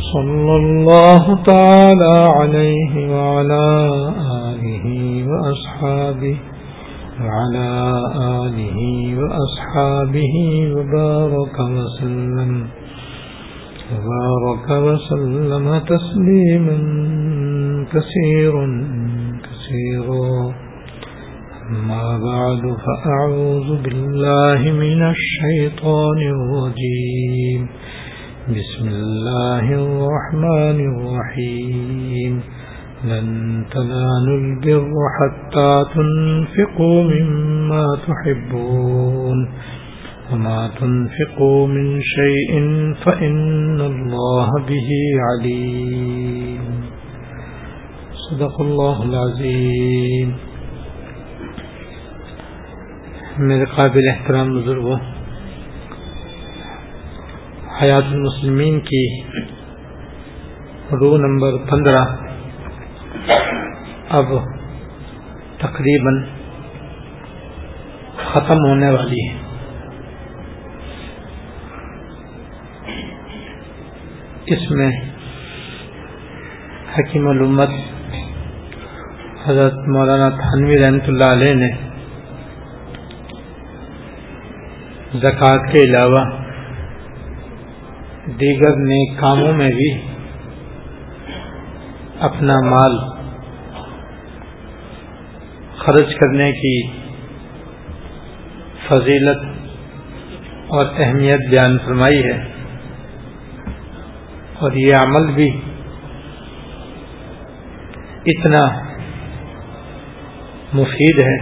صلى الله تعالى عليه وعلى آله وأصحابه وعلى آله وأصحابه وبارك وسلم وبارك وسلم تسليما كثيرا كثيرا. أما بعد، فأعوذ بالله من الشيطان الرجيم. بسم الله الرحمن الرحيم. لن تنالوا البر حتى تنفقوا مما تحبون. وما تنفقوا من شيء فإن الله به عليم. صدق الله العظيم. میرے قابل احترام بزرگوں حیات المسلمین کی رو نمبر پندرہ۔ اب تقریباً ختم ہونے والی ہے۔ اس میں حکیم الامت حضرت مولانا تھانوی رحمۃ اللہ علیہ نے زکوٰۃ کے علاوہ دیگر نیک کاموں میں بھی اپنا مال خرچ کرنے کی فضیلت اور اہمیت بیان فرمائی ہے اور یہ عمل بھی اتنا مفید ہے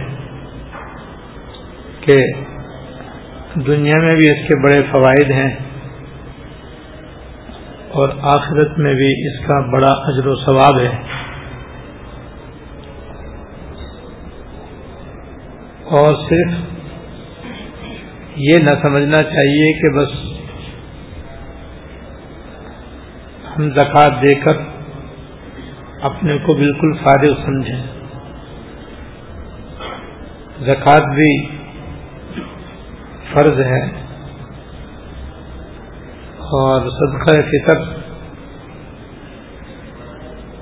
کہ دنیا میں بھی اس کے بڑے فوائد ہیں اور آخرت میں بھی اس کا بڑا اجر و ثواب ہے۔ اور صرف یہ نہ سمجھنا چاہیے کہ بس ہم زکوٰۃ دے کر اپنے کو بالکل فارغ سمجھیں۔ زکوٰۃ بھی فرض ہے۔ اور صدقہ فطر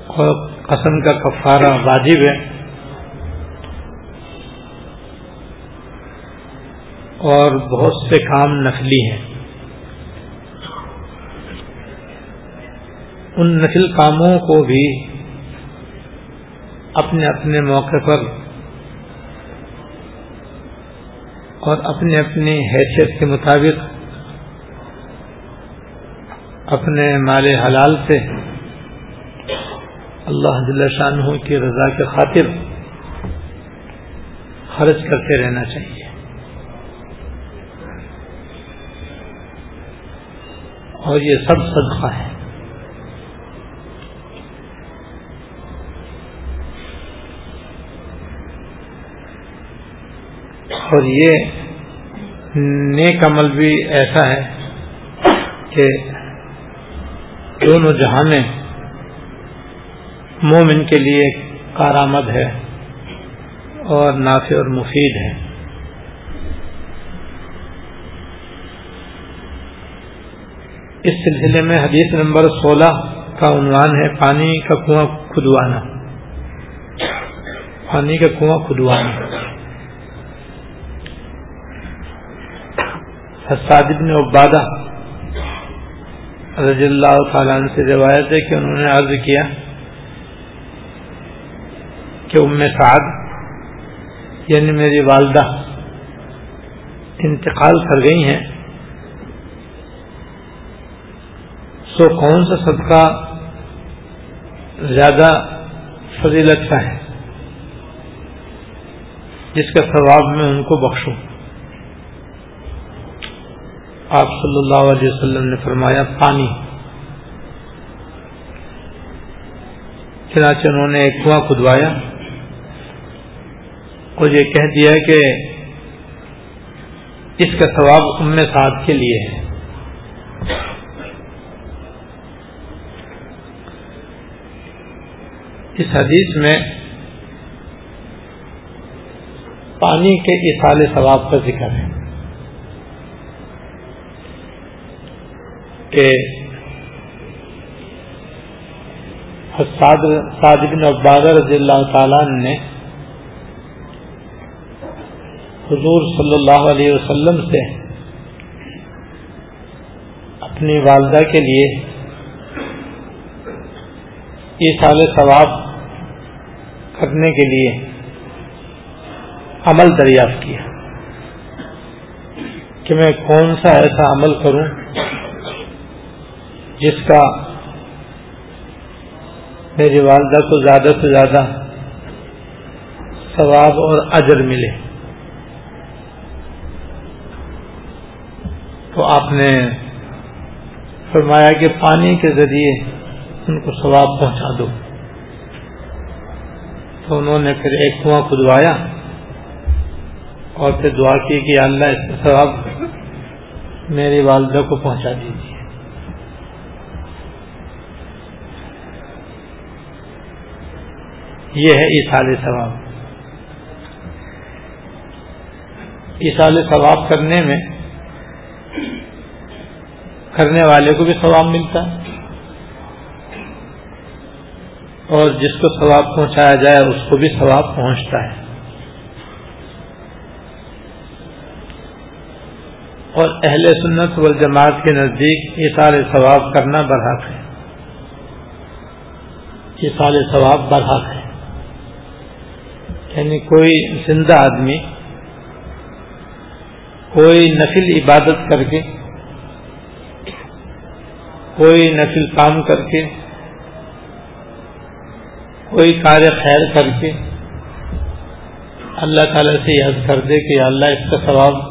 اور قسم کا کفارہ واجب ہے۔ اور بہت سے کام نفلی ہیں۔ ان نفل کاموں کو بھی اپنے اپنے موقع پر اور اپنے اپنی حیثیت کے مطابق اپنے مال حلال سے اللہ دل شاہ کی رضا کے خاطر خرچ کرتے رہنا چاہیے۔ اور یہ سب صدقہ ہے۔ اور یہ نیک عمل بھی ایسا ہے کہ دونوں جہاں میں مومن کے لیے کارآمد ہے اور نافع اور مفید ہے۔ اس سلسلے میں حدیث نمبر سولہ کا عنوان ہے، پانی کا کنواں کھدوانا۔ پانی کا کنواں کھدوانا۔ حساد بن عبادہ رضی اللہ تعالیٰ عنہ سے روایت ہے کہ انہوں نے عرض کیا کہ ام سعد یعنی میری والدہ، انتقال کر گئی ہیں۔ سو کون سا صدقہ زیادہ فضیلت کا ہے؟ جس کا ثواب میں ان کو بخشوں۔ آپ صلی اللہ علیہ وسلم نے فرمایا، پانی۔ چنانچہ انہوں نے ایک کنواں کھدوایا اور یہ کہہ دیا کہ اس کا ثواب ام سعد کے لیے ہے۔ اس حدیث میں پانی کے اصال ثواب کا ذکر ہے۔ کہ بن عبادہ رضی اللہ تعالیٰ نے حضور صلی اللہ علیہ وسلم سے اپنی والدہ کے لیے یہ سال ثواب کرنے کے لیے عمل دریافت کیا کہ میں کون سا ایسا عمل کروں جس کا میری والدہ کو زیادہ سے زیادہ ثواب اور اجر ملے۔ تو آپ نے فرمایا کہ پانی کے ذریعے ان کو ثواب پہنچا دو۔ تو انہوں نے پھر ایک کنواں کھدوایا اور پھر دعا کی کہ اللہ اس کا ثواب میری والدہ کو پہنچا دیجیے۔ یہ ہے ایسال ثواب ایسال ثواب کرنے میں کرنے والے کو بھی ثواب ملتا ہے۔ اور جس کو ثواب پہنچایا جائے اس کو بھی ثواب پہنچتا ہے۔ اور اہل سنت والجماعت کے نزدیک یہ ثواب کرنا برحق ہے۔ یہ ثواب برحق ہے۔ یعنی کوئی زندہ آدمی کوئی نفل عبادت کر کے، کوئی نفل کام کر کے، کوئی کار خیر کر کے اللہ تعالی سے یاد کر دے کہ اللہ اس کا ثواب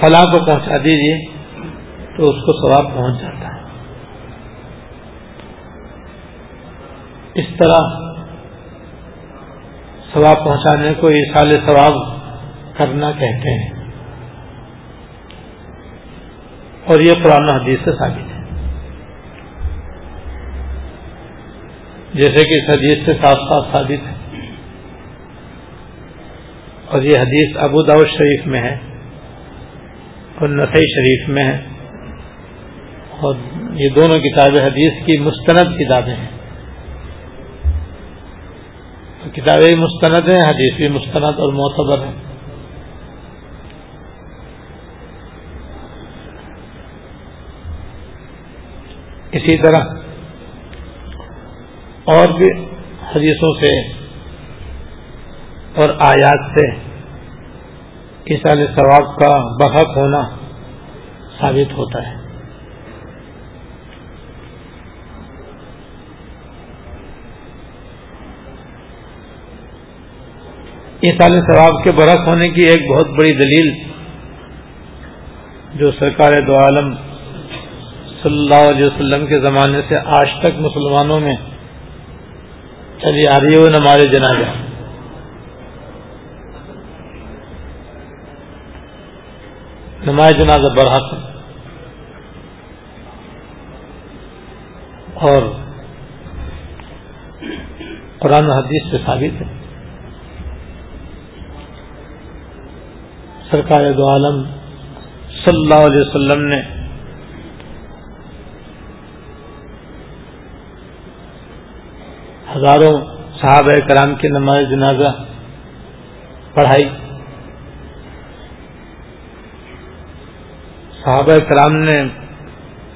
فلاں کو پہنچا دیجیے تو اس کو ثواب پہنچ جاتا ہے۔ اس طرح ثواب پہنچانے کو یہ سال ثواب کرنا کہتے ہیں۔ اور یہ قرآن حدیث سے ثابت ہے۔ جیسے کہ اس حدیث سے صاف صاف ثابت ہے۔ اور یہ حدیث ابو داود شریف میں ہے اور نسائی شریف میں ہے۔ اور یہ دونوں کتابیں حدیث کی مستند کتابیں ہیں۔ کتابیں مستند ہیں حدیث بھی مستند اور معتبر ہیں اسی طرح اور بھی حدیثوں سے اور آیات سے کسان ثواب کا بحق ہونا ثابت ہوتا ہے۔ سال ثواب کے برق ہونے کی ایک بہت بڑی دلیل جو سرکار دو عالم صلی اللہ علیہ وسلم کے زمانے سے آج تک مسلمانوں میں چلی آ رہی ہے، وہ نماز جنازہ۔ نماز جنازہ برحق اور قرآن حدیث سے ثابت ہے۔ سرکار دو عالم صلی اللہ علیہ وسلم نے ہزاروں صحابہ کرام کی نماز جنازہ پڑھائی۔ صحابہ کرام نے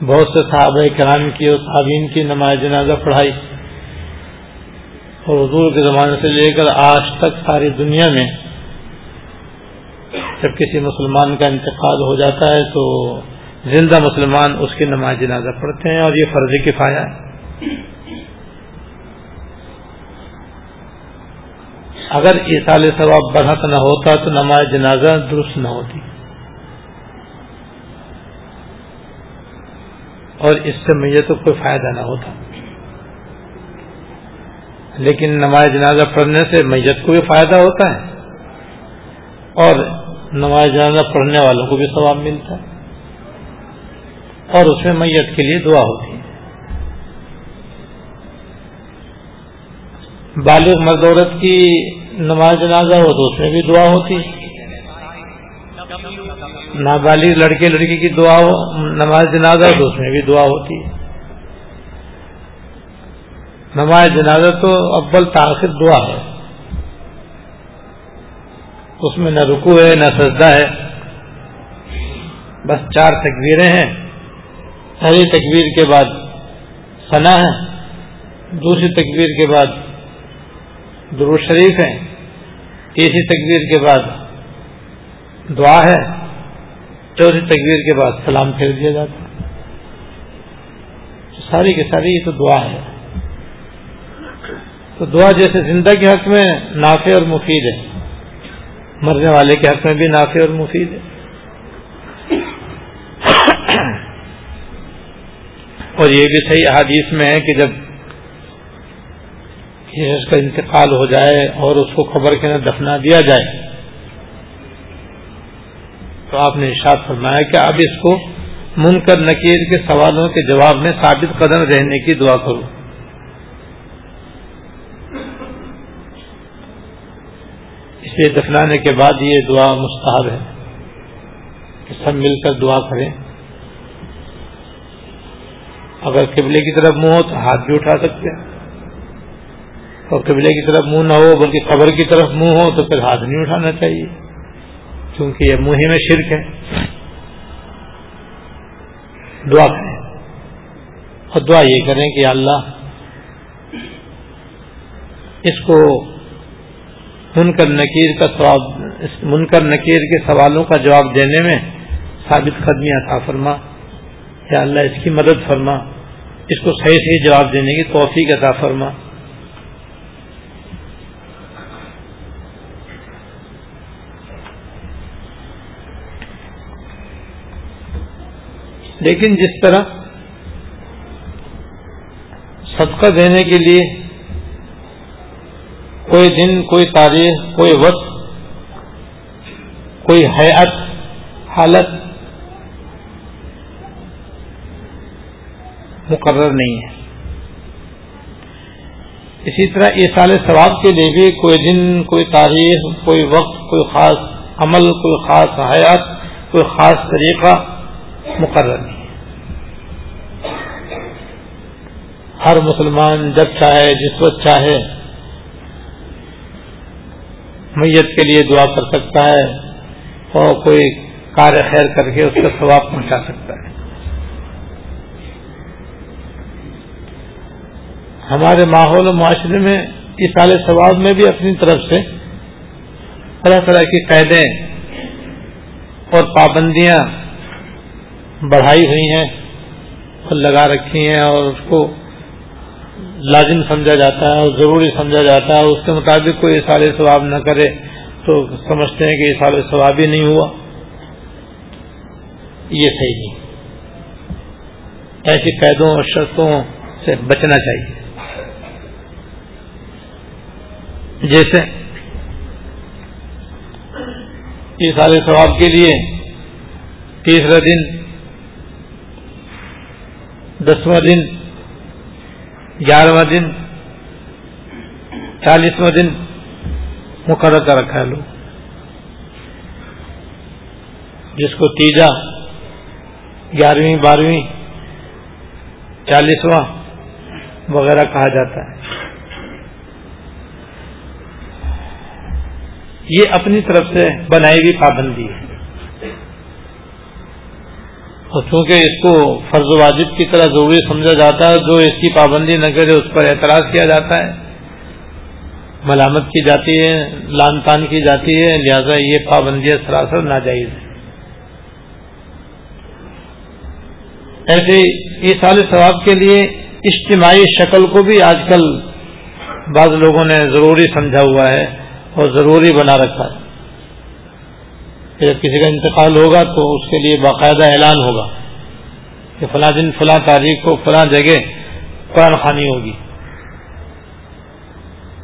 بہت سے صحابہ کرام کی اور صحابین کی نماز جنازہ پڑھائی۔ اور حضور کے زمانے سے لے کر آج تک ساری دنیا میں جب کسی مسلمان کا انتقال ہو جاتا ہے تو زندہ مسلمان اس کی نماز جنازہ پڑھتے ہیں اور یہ فرض کفایا ہے۔ اگر سال ثواب برحق نہ ہوتا تو نماز جنازہ درست نہ ہوتی۔ اور اس سے میت کو کوئی فائدہ نہ ہوتا۔ لیکن نماز جنازہ پڑھنے سے میت کو بھی فائدہ ہوتا ہے۔ اور نماز جنازہ پڑھنے والوں کو بھی ثواب ملتا ہے۔ اور اس میں میت کے لیے دعا ہوتی ہے۔ بالغ مرد عورت کی نماز جنازہ ہو تو اس میں بھی دعا ہوتی ہے۔ نابالغ لڑکے لڑکی کی دعا ہو، نماز جنازہ تو اس میں بھی دعا ہوتی ہے۔ نماز جنازہ تو اول تاخیر دعا ہے۔ اس میں نہ رکو ہے، نہ سجدہ ہے۔ بس چار تکبیریں ہیں۔ پہلی تکبیر کے بعد ثنا ہے۔ دوسری تکبیر کے بعد درو شریف ہے۔ تیسری تکبیر کے بعد دعا ہے۔ چوتھی تکبیر کے بعد سلام پھیر دیا جاتا ہے۔ ساری کی ساری یہ تو دعا ہے۔ تو دعا جیسے زندہ کے حق میں نافع اور مفید ہے۔ مرنے والے کے حق میں بھی نافع اور مفید ہے۔ اور یہ بھی صحیح احادیث میں ہے کہ جب اس کا انتقال ہو جائے اور اس کو خبر کے نہ دفنا دیا جائے، تو آپ نے ارشاد فرمایا کہ اب اس کو منکر نکیر کے سوالوں کے جواب میں ثابت قدم رہنے کی دعا کروں اسے دفنانے کے بعد یہ دعا مستحب ہے کہ سب مل کر دعا کریں۔ اگر قبلے کی طرف منہ ہو تو ہاتھ بھی اٹھا سکتے ہیں۔ اور قبلے کی طرف منہ نہ ہو بلکہ قبر کی طرف منہ ہو تو پھر ہاتھ نہیں اٹھانا چاہیے۔ کیونکہ یہ منہ میں شرک ہے۔ دعا کریں۔ اور دعا یہ کریں کہ اللہ اس کو منکر نکیر کا سواب منکر نکیر کے سوالوں کا جواب دینے میں ثابت قدمی عطا فرما۔ یا اللہ اس کی مدد فرما۔ اس کو صحیح صحیح جواب دینے کی توفیق عطا فرما۔ لیکن جس طرح صدقہ دینے کے لیے کوئی دن، کوئی تاریخ، کوئی وقت، کوئی حیات، حالت مقرر نہیں ہے۔ اسی طرح یہ سال ثواب کے لیے بھی کوئی دن، کوئی تاریخ، کوئی وقت، کوئی خاص عمل، کوئی خاص حیات، کوئی خاص طریقہ مقرر نہیں ہے۔ ہر مسلمان جب چاہے، جس وقت چاہے میت کے لیے دعا کر سکتا ہے اور کوئی کار خیر کر کے اس کا ثواب پہنچا سکتا ہے۔ ہمارے ماحول و معاشرے میں اس سال ثواب میں بھی اپنی طرف سے طرح طرح کی قیدیں اور پابندیاں بڑھائی ہوئی ہیں اور لگا رکھی ہیں اور اس کو لازم سمجھا جاتا ہے اور ضروری سمجھا جاتا ہے اس کے مطابق کوئی سال ثواب نہ کرے تو سمجھتے ہیں کہ یہ ثواب ہی نہیں ہوا۔ یہ صحیح نہیں۔ ایسی قیدوں اور شرطوں سے بچنا چاہیے۔ جیسے یہ سارے ثواب کے لیے تیسرا دن، دسواں دن گیارہواں دن، چالیسواں دن مقرر کر رکھا ہے لوگ۔ جس کو تیجا، گیارہویں، بارہویں، چالیسواں وغیرہ کہا جاتا ہے۔ یہ اپنی طرف سے بنائی ہوئی پابندی ہے۔ اور چونکہ اس کو فرض واجب کی طرح ضروری سمجھا جاتا ہے، جو اس کی پابندی نہ کرے اس پر اعتراض کیا جاتا ہے۔ ملامت کی جاتی ہے لان تان کی جاتی ہے، لہذا یہ پابندیاں سراسر ناجائز ہے ایسے یہ سال ثواب کے لیے اجتماعی شکل کو بھی آج کل بعض لوگوں نے ضروری سمجھا ہوا ہے اور ضروری بنا رکھا ہے۔ جب کسی کا انتقال ہوگا تو اس کے لیے باقاعدہ اعلان ہوگا کہ فلاں دن فلاں تاریخ کو فلاں جگہ قرآن خانی ہوگی۔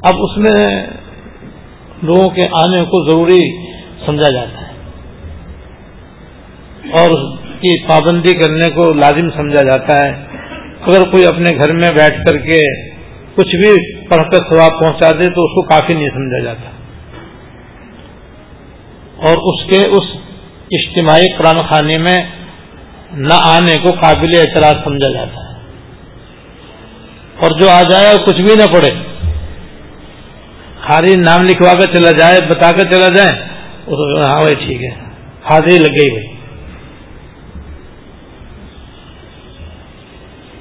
اب اس میں لوگوں کے آنے کو ضروری سمجھا جاتا ہے۔ اور اس کی پابندی کرنے کو لازم سمجھا جاتا ہے۔ اگر کوئی اپنے گھر میں بیٹھ کر کے کچھ بھی پڑھ کر ثواب پہنچا دے تو اس کو کافی نہیں سمجھا جاتا۔ اور اس کے اس اجتماعی قرآن خانے میں نہ آنے کو قابل اعتراض سمجھا جاتا ہے۔ اور جو آ جائے اور کچھ بھی نہ پڑے خالی نام لکھوا کر چلا جائے، بتا کر چلا جائے ہاں بھائی ٹھیک ہے، حاضری لگ گئی بھائی۔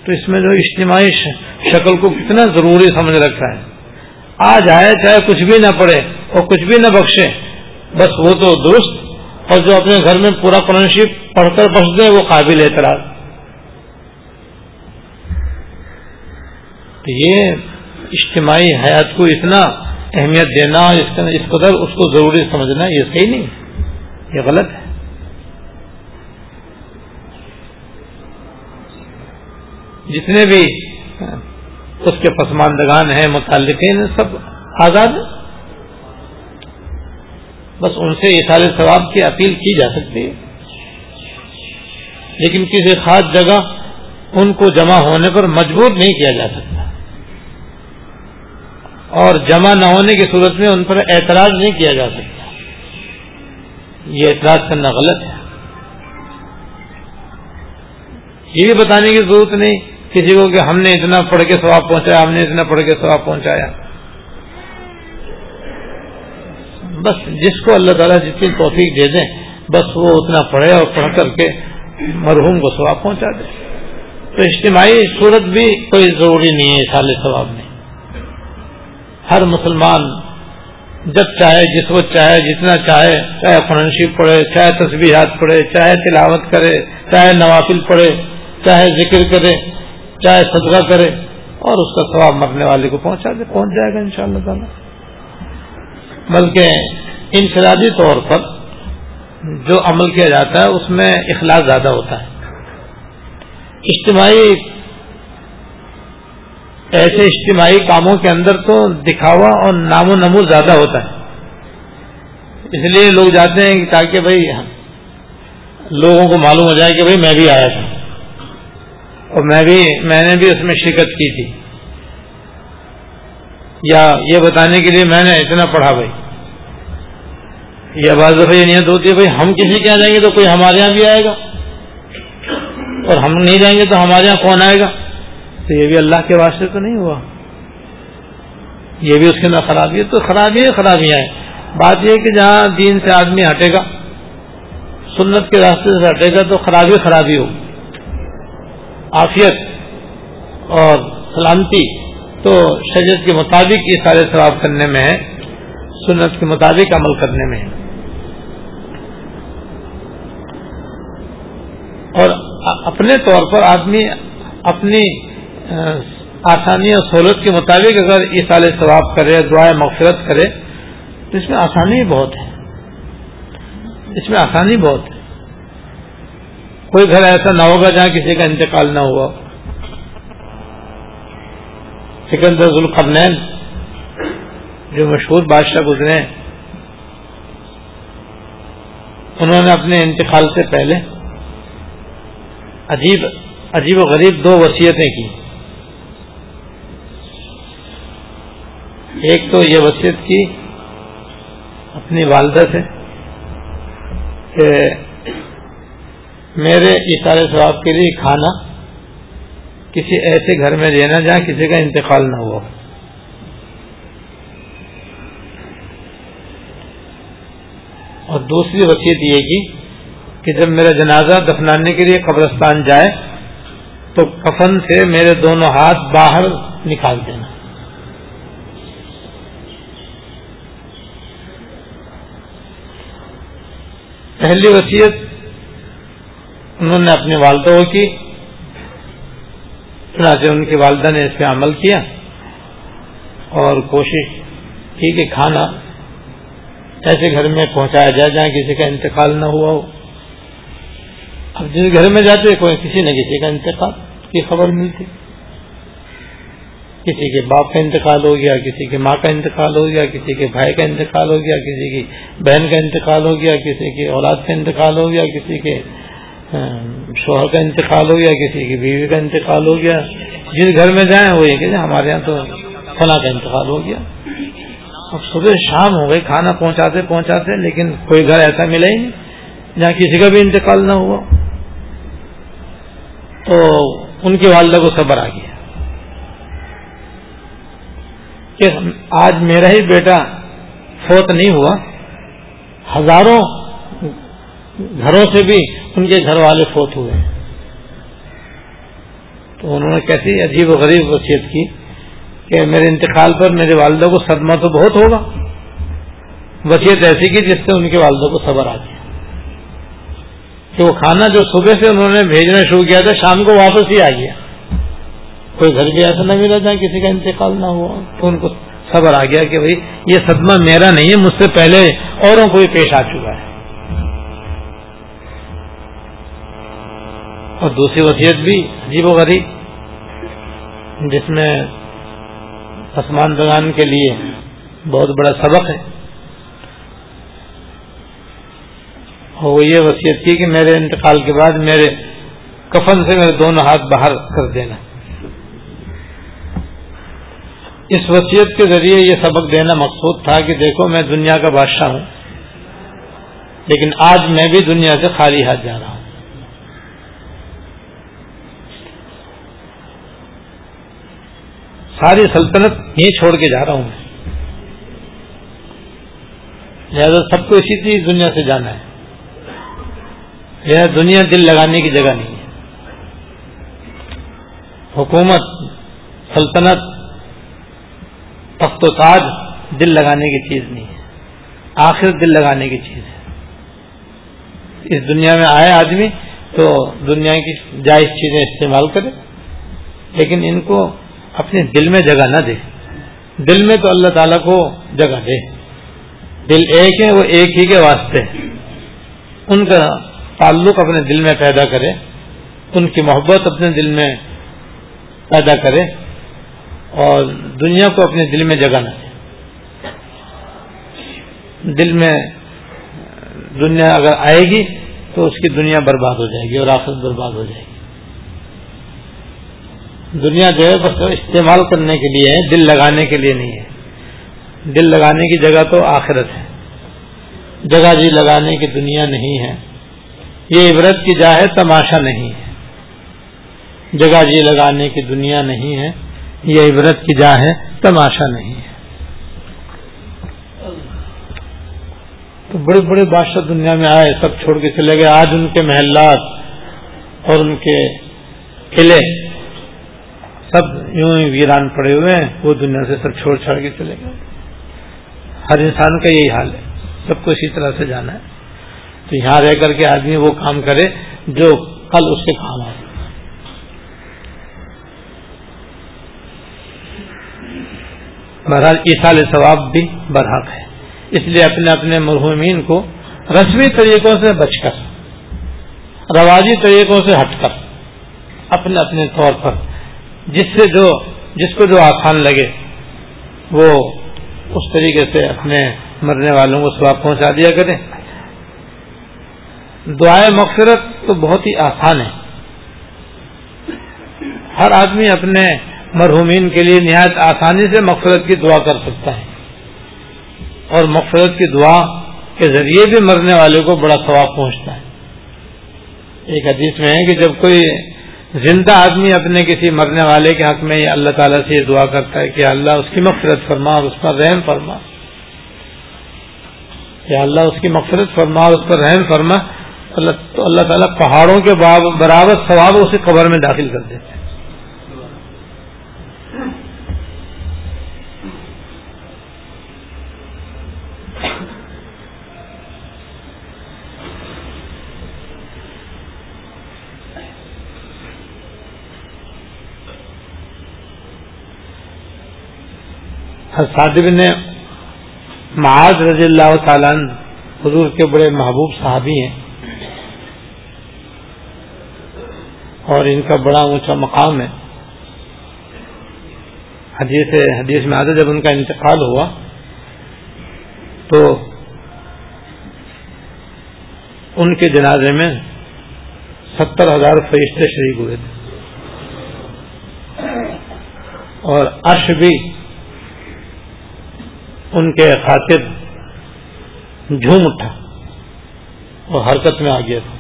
تو اس میں جو اجتماعی شکل کو کتنا ضروری سمجھ رکھا ہے۔ آ جائے چاہے کچھ بھی نہ پڑے اور کچھ بھی نہ بخشے۔ بس وہ تو درست اور جو اپنے گھر میں پورا قرآن شریف پڑھ کر بخش دے، وہ قابل اعتراض۔ تو یہ اجتماعی حیات کو اتنا اہمیت دینا اس قدر اس کو ضروری سمجھنا یہ صحیح نہیں۔ یہ غلط ہے۔ جتنے بھی اس کے پسماندگان ہیں، متعلقین، سب آزاد ہیں۔ بس ان سے اشار ثواب کی اپیل کی جا سکتی ہے۔ لیکن کسی خاص جگہ ان کو جمع ہونے پر مجبور نہیں کیا جا سکتا۔ اور جمع نہ ہونے کی صورت میں ان پر اعتراض نہیں کیا جا سکتا۔ یہ اعتراض کرنا غلط ہے۔ یہ بھی بتانے کی ضرورت نہیں کسی کو کہ ہم نے اتنا پڑھ کے ثواب پہنچایا، ہم نے اتنا پڑھ کے ثواب پہنچایا۔ بس جس کو اللہ تعالیٰ جتنی توفیق دے دیں، بس وہ اتنا پڑھے اور پڑھ کر کے مرحوم کو ثواب پہنچا دے۔ تو اجتماعی صورت بھی کوئی ضروری نہیں ہے سال ثواب میں ہر مسلمان جب چاہے، جس وقت چاہے، جتنا چاہے چاہے فرنشپ پڑھے، چاہے تصویرات پڑھے، چاہے تلاوت کرے، چاہے نوافل پڑھے، چاہے ذکر کرے، چاہے صدقہ کرے، اور اس کا ثواب مرنے والے کو پہنچا دے، پہنچ جائے گا ان شاء اللہ تعالی۔ بلکہ انفرادی طور پر جو عمل کیا جاتا ہے، اس میں اخلاص زیادہ ہوتا ہے۔ اجتماعی ایسے اجتماعی کاموں کے اندر تو دکھاوا اور نام و نمو زیادہ ہوتا ہے۔ اس لیے لوگ جاتے ہیں تاکہ بھائی لوگوں کو معلوم ہو جائے کہ بھائی میں بھی آیا تھا اور میں بھی، میں نے بھی اس میں شرکت کی تھی۔ یا یہ بتانے کے لیے میں نے اتنا پڑھا بھائی۔ یہ بعض دفعہ یہ نیت ہوتی ہے بھائی، ہم کسی کے یہاں جائیں گے تو کوئی ہمارے یہاں بھی آئے گا۔ اور ہم نہیں جائیں گے تو ہمارے یہاں کون آئے گا؟ تو یہ بھی اللہ کے واسطے تو نہیں ہوا۔ یہ بھی اس کے اندر خرابی ہے تو خرابی ہے، خرابیاں ہیں۔ بات یہ کہ جہاں دین سے آدمی ہٹے گا، سنت کے راستے سے ہٹے گا تو خرابی خرابی ہو آفیت اور سلامتی تو شریعت کے مطابق یہ سارے ثواب کرنے میں ہے، سنت کے مطابق عمل کرنے میں ہے۔ اور اپنے طور پر آدمی اپنی آسانی اور سہولت کے مطابق اگر یہ سال ثواب کرے دعائیں مغفرت کرے، تو اس میں آسانی بہت ہے۔ اس میں آسانی بہت ہے۔ کوئی گھر ایسا نہ ہوگا جہاں کسی کا انتقال نہ ہوا۔ سکندر ذوالقرنین، جو مشہور بادشاہ گزرے انہوں نے اپنے انتقال سے پہلے عجیب عجیب و غریب دو وصیتیں کی۔ ایک تو یہ وصیت کی اپنی والدہ سے کہ میرے اشارے ثواب کے لیے کھانا کسی ایسے گھر میں رہنا جہاں کسی کا انتقال نہ ہوا اور دوسری وصیت یہ کی کہ جب میرا جنازہ دفنانے کے لیے قبرستان جائے، تو کفن سے میرے دونوں ہاتھ باہر نکال دینا۔ پہلی وصیت انہوں نے اپنے والدہ کی۔ چنانچہ ان کی والدہ نے اس پہ عمل کیا اور کوشش کی کہ کھانا ایسے گھر میں پہنچایا جائے جہاں کسی کا انتقال نہ ہوا ہو۔ اب جس گھر میں جاتے کوئی کسی نہ کسی کا انتقال کی خبر ملتی۔ کسی کے باپ کا انتقال ہو گیا، کسی کے ماں کا انتقال ہو گیا، کسی کے بھائی کا انتقال ہو گیا، کسی کی بہن کا انتقال ہو گیا، کسی کی اولاد کا انتقال ہو گیا، کسی کے شوہر کا انتقال ہو گیا، کسی کی بیوی کا انتقال ہو گیا۔ جس گھر میں جائیں وہ یہ کہ جی ہمارے یہاں تو فلاں کا انتقال ہو گیا۔ اب صبح شام ہو گئی، کھانا پہنچاتے پہنچاتے، لیکن کوئی گھر ایسا ملا ہی نہیں، جہاں کسی کا بھی انتقال نہ ہوا۔ تو ان کی والدہ کو صبر آ گیا۔ کہ آج میرا ہی بیٹا فوت نہیں ہوا، ہزاروں گھروں سے بھی ان کے گھر والے فوت ہوئے تو انہوں نے کیسی عجیب و غریب وصیت کی کہ میرے انتقال پر میرے والدہ کو صدمہ تو بہت ہوگا۔ وصیت ایسی کی جس سے ان کے والدہ کو صبر آ گیا کہ وہ کھانا جو صبح سے انہوں نے بھیجنا شروع کیا تھا، شام کو واپس ہی آ گیا۔ کوئی گھر بھی ایسا نہ ملا جائے کسی کا انتقال نہ ہوا تو ان کو صبر آ گیا کہ بھائی، یہ صدمہ میرا نہیں ہے، مجھ سے پہلے اوروں کو بھی پیش آ چکا ہے۔ اور دوسری وصیت بھی عجیب و غریب، جس میں آسمان دگان کے لیے بہت بڑا سبق ہے۔ اور وہ یہ وصیت کی کہ میرے انتقال کے بعد میرے کفن سے میرے دونوں ہاتھ باہر کر دینا۔ اس وصیت کے ذریعے یہ سبق دینا مقصود تھا کہ دیکھو میں دنیا کا بادشاہ ہوں، لیکن آج میں بھی دنیا سے خالی ہاتھ جا رہا ہوں۔ ساری سلطنت ہی چھوڑ کے جا رہا ہوں لہٰذا سب کو اسی چیز دنیا سے جانا ہے۔ لہٰذا دنیا دل لگانے کی جگہ نہیں ہے۔ حکومت، سلطنت، تخت و تاج دل لگانے کی چیز نہیں ہے۔ آخر دل لگانے کی چیز ہے۔ اس دنیا میں آئے آدمی تو دنیا کی جائز چیزیں استعمال کرے، لیکن ان کو اپنے دل میں جگہ نہ دے۔ دل میں تو اللہ تعالیٰ کو جگہ دے۔ دل ایک ہے، وہ ایک ہی کے واسطے۔ ان کا تعلق اپنے دل میں پیدا کرے۔ ان کی محبت اپنے دل میں پیدا کرے۔ اور دنیا کو اپنے دل میں جگہ نہ دے۔ دل میں دنیا اگر آئے گی تو اس کی دنیا برباد ہو جائے گی اور آخرت برباد ہو جائے گی۔ دنیا جو ہے بس استعمال کرنے کے لیے ہے، دل لگانے کے لیے نہیں ہے۔ دل لگانے کی جگہ تو آخرت ہے۔ جگہ جی لگانے کی دنیا نہیں ہے۔ یہ عبرت کی جا ہے، تماشا نہیں ہے۔ جگہ جی لگانے کی دنیا نہیں ہے، یہ عبرت کی جا ہے، تماشا نہیں ہے۔ تو بڑے بڑے بادشاہ دنیا میں آئے، سب چھوڑ کے چلے گئے۔ آج ان کے محلات اور ان کے قلعے سب یوں ویران پڑے ہوئے ہیں، وہ دنیا سے سب چھوڑ چھاڑ کے چلے گئے۔ ہر انسان کا یہی حال ہے، سب کو اسی طرح سے جانا ہے۔ تو یہاں رہ کر کے آدمی وہ کام کرے جو کل اس کے کام آئے۔ بہرحال عیسال ثواب بھی برحق ہے اس لیے اپنے اپنے مرحومین کو رسمی طریقوں سے بچ کر، رواجی طریقوں سے ہٹ کر، اپنے اپنے طور پر جس سے جو جس کو جو آسان لگے، وہ اس طریقے سے اپنے مرنے والوں کو سواب پہنچا دیا کرے دعائیں مغفرت تو بہت ہی آسان ہے ہر آدمی اپنے مرحومین کے لیے نہایت آسانی سے مغفرت کی دعا کر سکتا ہے۔ اور مغفرت کی دعا کے ذریعے بھی مرنے والے کو بڑا ثواب پہنچتا ہے۔ ایک حدیث میں ہے کہ جب کوئی زندہ آدمی اپنے کسی مرنے والے کے حق میں اللہ تعالیٰ سے یہ دعا کرتا ہے کہ اللہ اس کی مغفرت فرما اور اس پر رحم فرما۔ کہ اللہ اس کی مغفرت فرما اور اس پر رحم فرما۔ تو اللہ تعالیٰ پہاڑوں کے برابر ثواب اسے قبر میں داخل کر دیتے صادب نے معاذ رضی اللہ تعالیٰ حضور کے بڑے محبوب صحابی ہیں۔ اور ان کا بڑا اونچا مقام ہے۔ حدیث حدیث میں آتا جب ان کا انتقال ہوا، تو ان کے جنازے میں ستر ہزار فرشتے شریک ہوئے تھے۔ اور عرش بھی ان کے خاطر جھوم اٹھا اور حرکت میں آ گیا تھا۔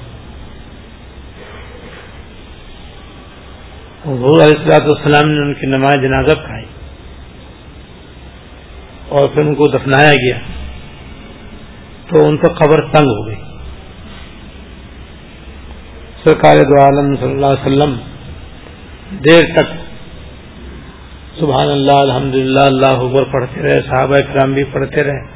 علیہ السلام نے ان کی نماز جنازہ کھائی اور پھر ان کو دفنایا گیا۔ تو ان پر خبر تنگ ہو گئی۔ سرکار دو عالم صلی اللہ علیہ وسلم دیر تک سبحان اللہ الحمد للہ اللہ اکبر، پڑھتے رہے، صحابہ کرام بھی پڑھتے رہے۔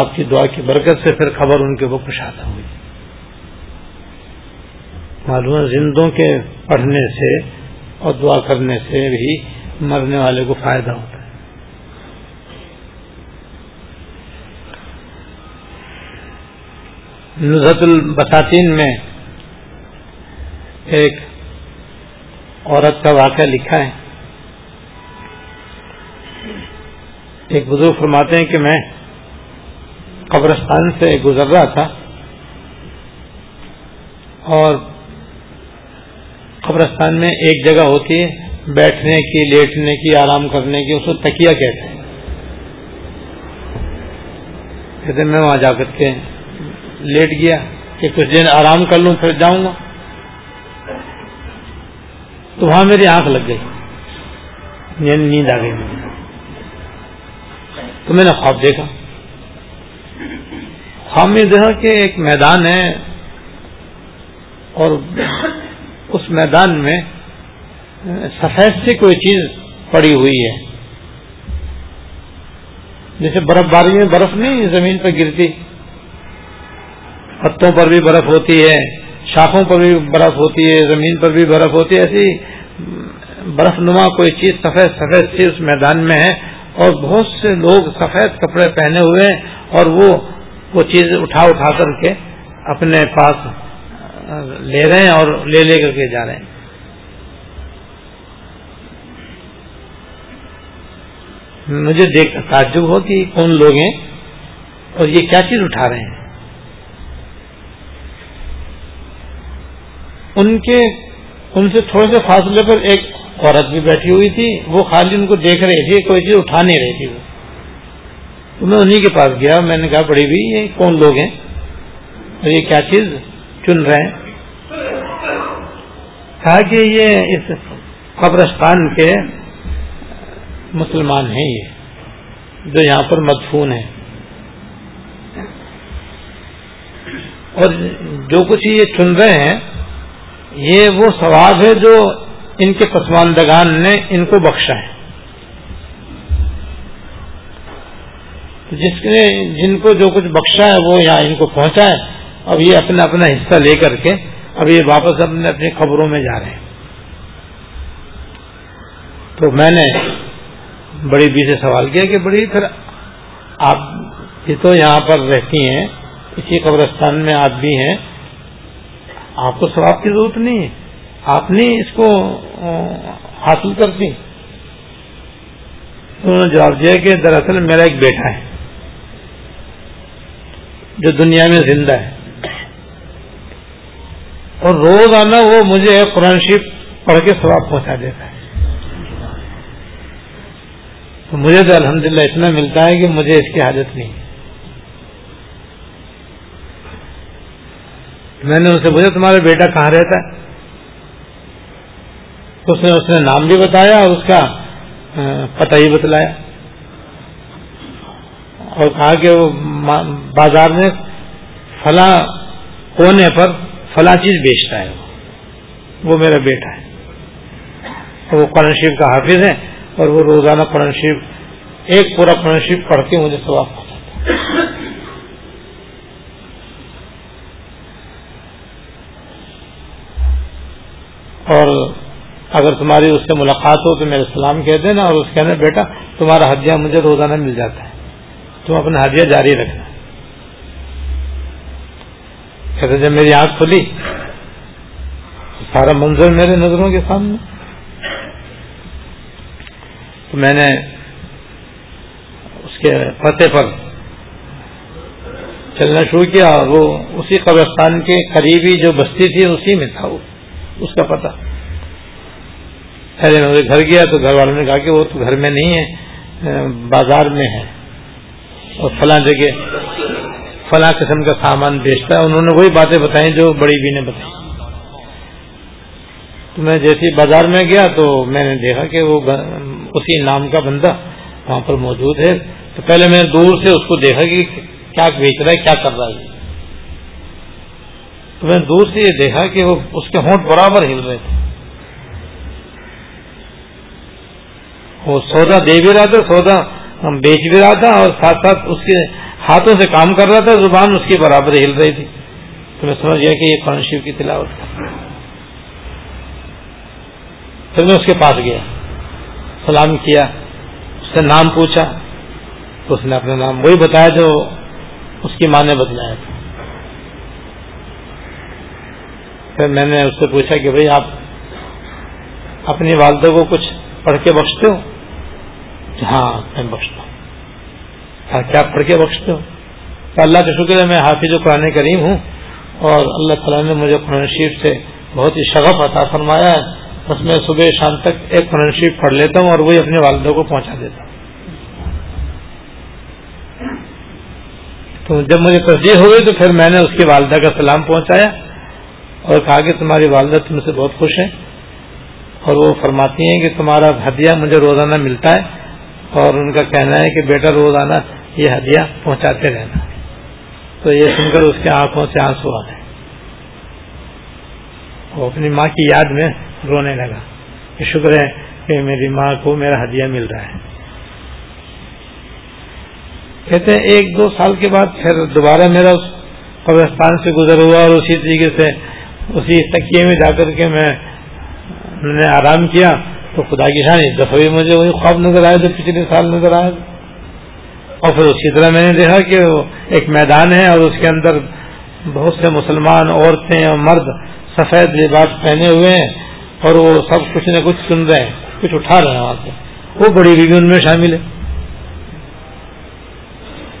آپ کی دعا کی برکت سے پھر خبر ان کے وہ کشادہ ہوئی۔ معلوم زندوں کے پڑھنے سے اور دعا کرنے سے بھی مرنے والے کو فائدہ ہوتا ہے۔ نظرت البساتین میں ایک عورت کا واقعہ لکھا ہے۔ ایک بزرگ فرماتے ہیں کہ میں قبرستان سے گزر رہا تھا اور قبرستان میں ایک جگہ ہوتی ہے، بیٹھنے کی، لیٹنے کی، آرام کرنے کی، اس کو تکیا کہتے ہیں۔ کہتے میں وہاں جا کر کے لیٹ گیا کہ کچھ دن آرام کر لوں، پھر جاؤں گا۔ تو وہاں میری آنکھ لگ گئی۔ یعنی نیند آ گئی۔ تو میں نے خواب دیکھا۔ خواب میں دیکھا کہ ایک میدان ہے اور اس میدان میں سفید سے کوئی چیز پڑی ہوئی ہے۔ جیسے برف باری میں برف نہیں، زمین پہ گرتی۔ پتوں پر بھی برف ہوتی ہے۔ شاخوں پر بھی برف ہوتی ہے، زمین پر بھی برف ہوتی ہے، ایسی برف نما کوئی چیز سفید سفید سی اس میدان میں ہے اور بہت سے لوگ سفید کپڑے پہنے ہوئے ہیں اور وہ وہ چیز اٹھا اٹھا کر کے اپنے پاس لے رہے ہیں اور لے لے کر کے جا رہے ہیں۔ مجھے دیکھ، تعجب ہو کہ کون لوگ ہیں اور یہ کیا چیز اٹھا رہے ہیں۔ ان کے ان سے تھوڑے سے فاصلے پر ایک عورت بھی بیٹھی ہوئی تھی، وہ خالی ان کو دیکھ رہی تھی، کوئی چیز اٹھا نہیں رہی تھی وہ۔ تو میں انہیں کے پاس گیا، میں نے کہا، بڑی بھی یہ کون لوگ ہیں؟ اور یہ کیا چیز چن رہے ہیں؟ کہا کہ یہ اس قبرستان کے مسلمان ہیں یہ، جو یہاں پر مدفون ہیں۔ اور جو کچھ یہ چن رہے ہیں یہ وہ ثواب ہے جو ان کے پسماندگان نے ان کو بخشا ہے۔ جس نے جن کو جو کچھ بخشا ہے وہ یہاں ان کو پہنچا ہے۔ اب یہ اپنا اپنا حصہ لے کر کے اب یہ واپس اپنے اپنی خبروں میں جا رہے ہیں۔ تو میں نے بڑی بی سے سوال کیا کہ بڑی پھر آپ یہ تو یہاں پر رہتی ہیں، اسی قبرستان میں آپ بھی ہیں۔ آپ کو ثواب کی ضرورت نہیں ہے۔ آپ نے اس کو حاصل کرتی انہوں نے جواب دیا کہ دراصل میرا ایک بیٹا ہے، جو دنیا میں زندہ ہے۔ اور روز آنا وہ مجھے قرآن شریف پڑھ کے ثواب پہنچا دیتا ہے۔ تو مجھے تو الحمدللہ اتنا ملتا ہے کہ مجھے اس کی حاجت نہیں ہے۔ میں نے اسے پوچھا تمہارا بیٹا کہاں رہتا ہے؟ اس نے اس نے نام بھی بتایا اور اس کا پتہ ہی بتلایا۔ اور کہا کہ وہ بازار میں فلاں کونے پر فلاں چیز بیچتا ہے۔ وہ میرا بیٹا ہے۔ وہ قرآن شریف کا حافظ ہے اور وہ روزانہ قرآن شریف، ایک پورا قرآن شریف پڑھ کے مجھے سواب پہنچاتا ہے۔ اور اگر تمہاری اس سے ملاقات ہو تو میرے سلام کہہ دینا اور اس کہنا بیٹا تمہارا ہدیہ مجھے روزانہ مل جاتا ہے۔ تم اپنا ہدیہ جاری رکھنا۔ کہتے جب میری آنکھ کھلی سارا منظر میرے نظروں کے سامنے۔ تو میں نے اس کے پتے پر چلنا شروع کیا اور وہ اسی قبرستان کے قریبی جو بستی تھی اسی میں تھا وہ۔ اس کا پتہ۔ پہلے میں گھر گیا تو گھر والوں نے کہا کہ وہ تو گھر میں نہیں ہے، بازار میں ہے۔ اور فلاں جگہ، فلاں قسم کا سامان بیچتا ہے۔ انہوں نے وہی باتیں بتائی جو بڑی بھی نے بتائی۔ تو میں جیسے بازار میں گیا تو میں نے دیکھا کہ وہ اسی نام کا بندہ وہاں پر موجود ہے۔ تو پہلے میں دور سے اس کو دیکھا کہ کیا بیچ رہا ہے، کیا کر رہا ہے۔ تو میں دور سے یہ دیکھا کہ وہ اس کے ہونٹ برابر ہل رہے تھے۔ وہ سودا دے بھی رہا تھا، سودا بیچ بھی رہا تھا اور ساتھ ساتھ اس کے ہاتھوں سے کام کر رہا تھا، زبان اس کی برابر ہل رہی تھی۔ تو میں سمجھ گیا کہ یہ قرآن شیو کی تلاوت پھر میں اس کے پاس گیا، سلام کیا، اس سے نام پوچھا، تو اس نے اپنا نام وہی بتایا جو اس کی ماں نے بتلایا تھا۔ پھر میں نے اس سے پوچھا کہ بھائی آپ اپنی والدہ کو کچھ پڑھ کے بخشتے ہو؟ ہاں میں بخشتا ہوں۔ کیا پڑھ کے بخشتے ہو؟ تو اللہ کا شکر ہے، میں حافظ قرآن کریم ہوں اور اللہ تعالیٰ نے مجھے قرآن شریف سے بہت ہی شغف عطا فرمایا ہے۔ بس میں صبح شام تک ایک قرآن شریف پڑھ لیتا ہوں اور وہی اپنے والدوں کو پہنچا دیتا ہوں۔ تو جب مجھے تصدیق ہوئی تو پھر میں نے اس کی والدہ کا سلام پہنچایا۔ اور کہا کہ تمہاری والدہ تم سے بہت خوش ہیں اور وہ فرماتی ہیں کہ تمہارا ہدیہ مجھے روزانہ ملتا ہے اور ان کا کہنا ہے کہ بیٹا روزانہ یہ ہدیہ پہنچاتے رہنا۔ تو یہ سن کر اس کے آنکھوں سے آنسو آ گئے۔ وہ اپنی ماں کی یاد میں رونے لگا کہ شکر ہے کہ میری ماں کو میرا ہدیہ مل رہا ہے۔ کہتے ہیں ایک دو سال کے بعد پھر دوبارہ میرا اس قبرستان سے گزر ہوا اور اسی طریقے سے اسی تکیے میں جا کر کے میں نے آرام کیا تو خدا کی شان اس دفعہ بھی مجھے وہی خواب نظر آئے جو پچھلے سال نظر آئے اور پھر اسی طرح میں نے دیکھا کہ ایک میدان ہے اور اس کے اندر بہت سے مسلمان عورتیں اور مرد سفید لباس پہنے ہوئے ہیں اور وہ سب کچھ نہ کچھ سن رہے ہیں، کچھ اٹھا رہے ہیں وہاں سے۔ وہ بڑی بھی ان میں شامل ہے۔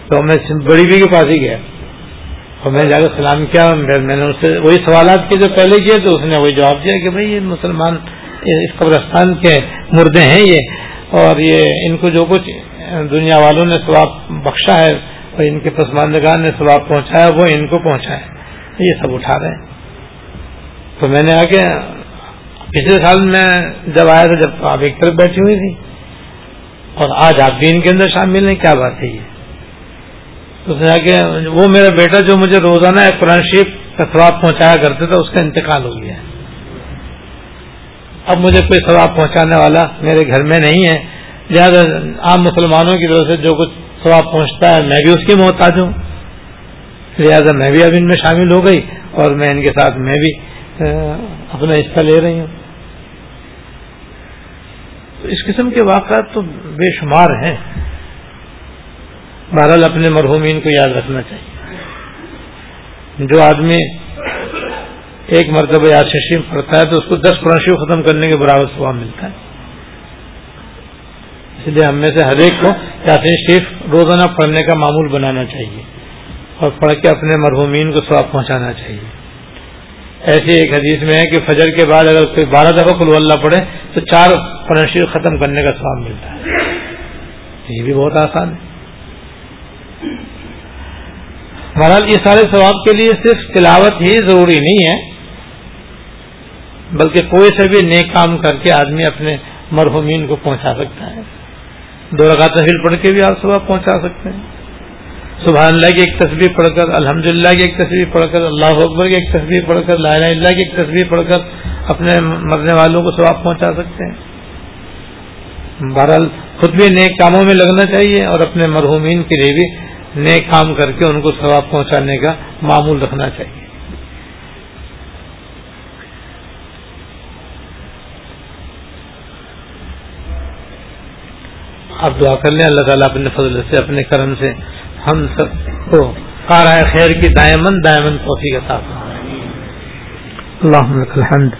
تو میں بڑی بی کے پاس ہی گیا۔ اور میں نے جا کر سلام کیا، میں نے اس سے وہی سوالات کے جو پہلے کیے تو اس نے وہی جواب دیا کہ بھائی یہ مسلمان اس قبرستان کے مردے ہیں یہ، اور یہ ان کو جو کچھ دنیا والوں نے ثواب بخشا ہے، اور ان کے پسماندگان نے ثواب پہنچایا، وہ ان کو پہنچایا یہ سب اٹھا رہے ہیں۔ تو میں نے آگے پچھلے سال میں جب آیا تھا، جب آپ ایک طرف بیٹھی ہوئی تھی، اور آج آپ بھی ان کے اندر شامل ہیں، کیا بات ہے یہ؟ تو کہ وہ میرا بیٹا جو مجھے روزانہ ایک قرآن شریف کا ثواب پہنچایا کرتے تھا اس کا انتقال ہو گیا اب مجھے کوئی ثواب پہنچانے والا میرے گھر میں نہیں ہے۔ لہٰذا عام مسلمانوں کی طرف سے جو کچھ ثواب پہنچتا ہے، میں بھی اس کی محتاج ہوں۔ لہٰذا میں بھی اب ان میں شامل ہو گئی اور میں ان کے ساتھ میں بھی اپنا حصہ لے رہی ہوں۔ اس قسم کے واقعات تو بے شمار ہیں۔ بہرحال اپنے مرحومین کو یاد رکھنا چاہیے۔ جو آدمی ایک مرتبہ یاد شریف پڑھتا ہے تو اس کو دس پرانشی ختم کرنے کے برابر سواب ملتا ہے۔ اس لیے ہم میں سے ہر ایک کو یاسین شریف روزانہ پڑھنے کا معمول بنانا چاہیے اور پڑھ کے اپنے مرحومین کو سواب پہنچانا چاہیے۔ ایسی ایک حدیث میں ہے کہ فجر کے بعد اگر کوئی بارہ دفعہ کلو اللہ پڑھے تو چار پرانشی ختم کرنے کا سواب ملتا ہے۔ یہ بھی بہت آسان ہے۔ بہرحال یہ سارے ثواب کے لیے صرف تلاوت ہی ضروری نہیں ہے، بلکہ کوئی سے بھی نیک کام کر کے آدمی اپنے مرحومین کو پہنچا سکتا ہے۔ دو رگا تحفیل پڑھ کے بھی آپ ثواب پہنچا سکتے ہیں۔ سبحان اللہ کی ایک تصویر پڑھ کر الحمد للہ کی ایک تصویر پڑھ کر، اللہ اکبر کی ایک تصویر پڑھ کر، لا اللہ کی ایک تصویر پڑھ کر اپنے مرنے والوں کو ثواب پہنچا سکتے ہیں۔ بہرحال خود بھی نیک کاموں میں لگنا چاہیے اور اپنے مرحومین کے لیے بھی نیک کام کر کے ان کو ثواب پہنچانے کا معمول رکھنا چاہیے۔ آپ دعا کر لیں، اللہ تعالیٰ اپنے فضل سے، اپنے کرم سے ہم سب کو کارا خیر کی دائمن دائمن توفیق عطا اللہم لک الحمد۔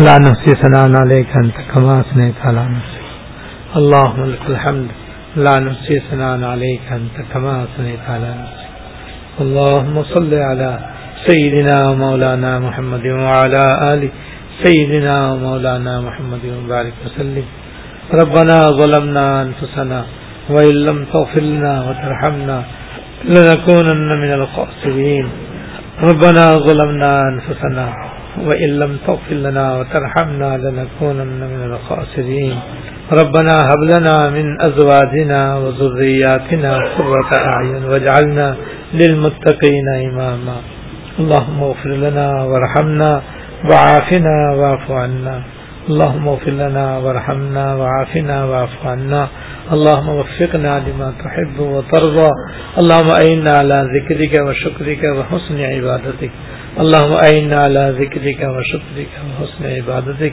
لا نفسی سنان علیک، انت کما نفسی اللہم الحمد۔ لا نحصي ثناء عليك انت كما اثنيت على نفسك. اللهم صل على سيدنا مولانا محمد وعلى ال سيدنا مولانا محمد وبارك وسلم. ربنا ظلمنا انفسنا وان لم تغفر لنا وترحمنا لنكونن من الخاسرين. ربنا ظلمنا أنفسنا وإن لم تغفر لنا وترحمنا لنكونن من الخاسرين. ربنا هب لنا من أزواجنا وذرياتنا قرة أعين واجعلنا للمتقين إماما. اللهم اغفر لنا وارحمنا وعافنا واعف عنا. اللهم اغفر لنا وارحمنا وعافنا واعف عنا. اللهم وفقنا لما تحب وترضى. اللهم أعنا على ذكرك وشكرك وحسن عبادتك. اللهم أعنا على ذكرك وشكرك وحسن عبادتك.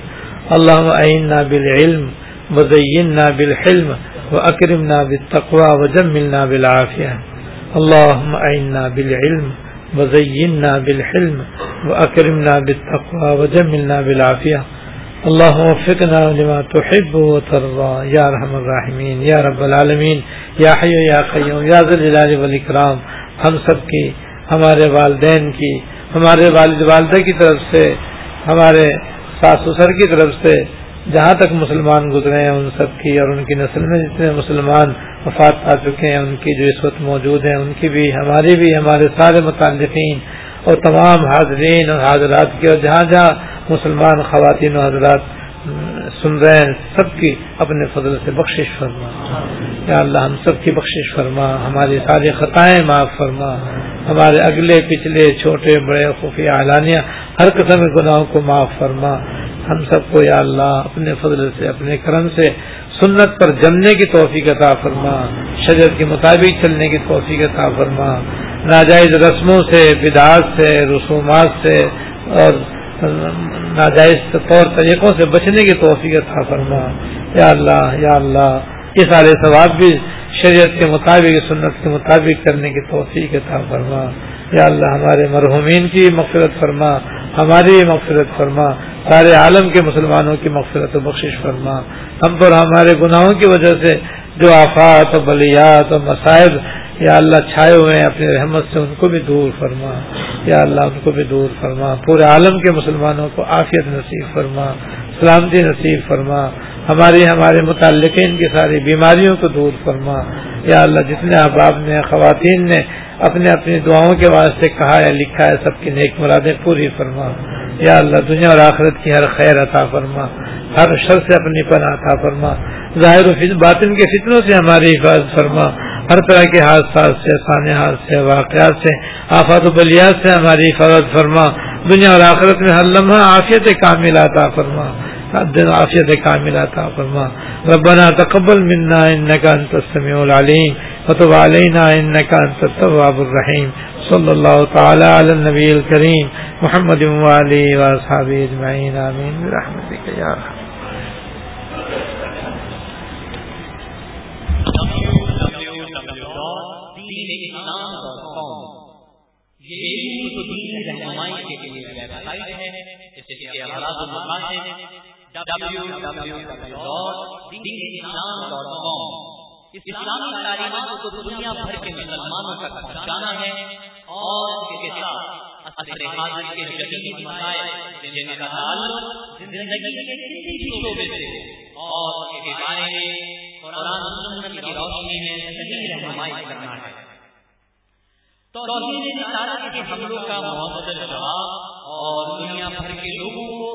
اللهم أعنا بالعلم وزينا بالحلم وأكرمنا بالتقوى وجملنا بالعافية. اللهم أعنا بالعلم وزينا بالحلم وأكرمنا بالتقوى وجملنا بالعافية. اللہ وفقنا لما تحب وترضى. یا رحم الرحمین یا رب العالمین یا حیو یا قیوم یا ذل والاکرام ہم سب کی، ہمارے والدین کی، ہمارے والد والدہ کی طرف سے، ہمارے ساس سسر کی طرف سے جہاں تک مسلمان گزرے ہیں ان سب کی اور ان کی نسل میں جتنے مسلمان وفات پا چکے ہیں، ان کی جو اس وقت موجود ہیں، ان کی بھی ہماری بھی، ہمارے سارے متعلقین اور تمام حاضرین اور حاضرات کی اور جہاں جہاں مسلمان خواتین و حضرات سن رہے ہیں، سب کی اپنے فضل سے بخشش فرما۔ یا اللہ، ہم سب کی بخشش فرما، ہماری ساری خطائیں معاف فرما۔ ہمارے اگلے، پچھلے، چھوٹے، بڑے، خفیہ اعلانیہ، ہر قسم کے گناہوں کو معاف فرما۔ ہم سب کو یا اللہ اپنے فضل سے، اپنے کرم سے سنت پر جمنے کی توفیق عطا فرما، شجر کے مطابق چلنے کی توفیق عطا فرما۔ ناجائز رسموں سے، بدعات سے، رسومات سے اور ناجائز طور طریقوں سے بچنے کی توفیق تھا فرما۔ یا اللہ یا اللہ یہ سارے ثواب بھی شریعت کے مطابق، سنت کے مطابق کرنے کی توفیق تھا فرما۔ یا اللہ ہمارے مرحومین کی مغفرت فرما۔ ہماری مغفرت فرما، سارے عالم کے مسلمانوں کی مغفرت و بخشش فرما۔ ہم پر ہمارے گناہوں کی وجہ سے جو آفات و بلیات و مصائب یا اللہ چھائے ہوئے ہیں، اپنی رحمت سے ان کو بھی دور فرما۔ یا اللہ ان کو بھی دور فرما۔ پورے عالم کے مسلمانوں کو عافیت نصیب فرما، سلامتی نصیب فرما۔ ہماری ہمارے متعلق ان کی ساری بیماریوں کو دور فرما۔ یا اللہ جتنے احباب نے، خواتین نے اپنے اپنی دعاؤں کے واسطے کہا ہے لکھا ہے، سب کی نیک مرادیں پوری فرما۔ یا اللہ، دنیا اور آخرت کی ہر خیر عطا فرما۔ ہر شر سے اپنی پناہ عطا فرما۔ ظاہر و باطن کے فتنوں سے ہماری حفاظت فرما۔ ہر طرح کے حادثات سے سانحات سے، واقعات سے، آفات و بلیات سے ہماری حفاظت فرما۔ دنیا اور آخرت میں ہر لمحہ عافیت کامل عطا فرما۔ دن عافیت کامل عطا فرما، ربنا تقبل منا انك انت السميع العليم وتب علينا انك انت التواب الرحيم صلى الله تعالى على النبي الكريم محمد وعلي واصحابه اجمعين امين برحمتك يا رحمة اسلامی تعلیمات کو دنیا بھر کے مسلمانوں تک پہنچانا ہے اور اس کے ساتھ حاضر کے جدید مسائل جن کا تعلق زندگی کے کسی بھی شعبے سے اور اس کے بارے میں قرآن سنت کی روشنی میں صحیح رہنمائی کرنا ہے تو کے حملوں کا محمد جواب اور دنیا بھر کے لوگوں کو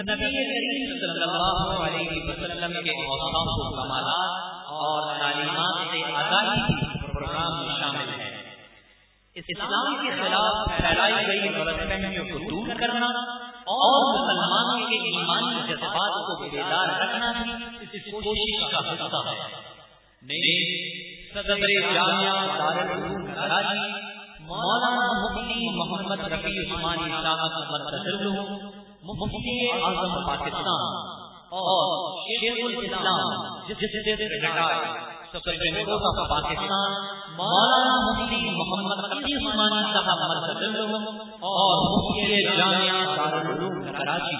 نبی کریم صلی اللہ علیہ وسلم کے اوسام کو کمالات اور تعلیمات سے آگاہی بھی پروگرام میں شامل ہے اسلام کے خلاف پھیلائی گئی غلط فہمیوں کو دور کرنا اور مسلمانوں کے ایمانی جذبات کو بیدار رکھنا بھی اس کوشش کا حصہ ہے صدر جامعہ دارالعلوم کراچی مولانا مفتی محمد رفیع عثمانی صاحب مدد مفتی اعظم پاکستان اور شیخ الاسلام سپریم کورٹ آف پاکستان، مولانا مفتی محمد علی عثمانی صاحب مرکز اور مفتی جامعہ دارالعلوم کراچی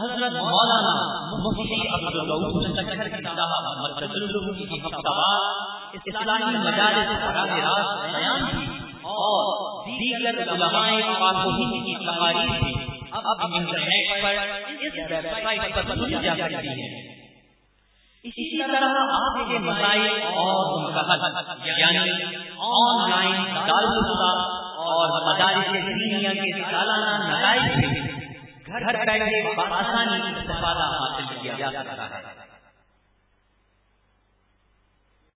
حضرت مولانا مفتی عبدالغفور سکھر کی صاحب مرکز کی ہفتہ وار اسلامی مدارس براہ راست بیان کی اور دیگر علماء پاک کی تقاریر بھی اب انٹرنیٹ پر اس ویب سائٹ پر سنی جا سکتی ہے۔ اسی طرح آپ کے مسائل اور یعنی آن لائن دارالفتا اور مدارس دینیا کے سالانہ نتائج سے گھر بیٹھے بآسانی استفادہ حاصل کیا جا سکتا ہے۔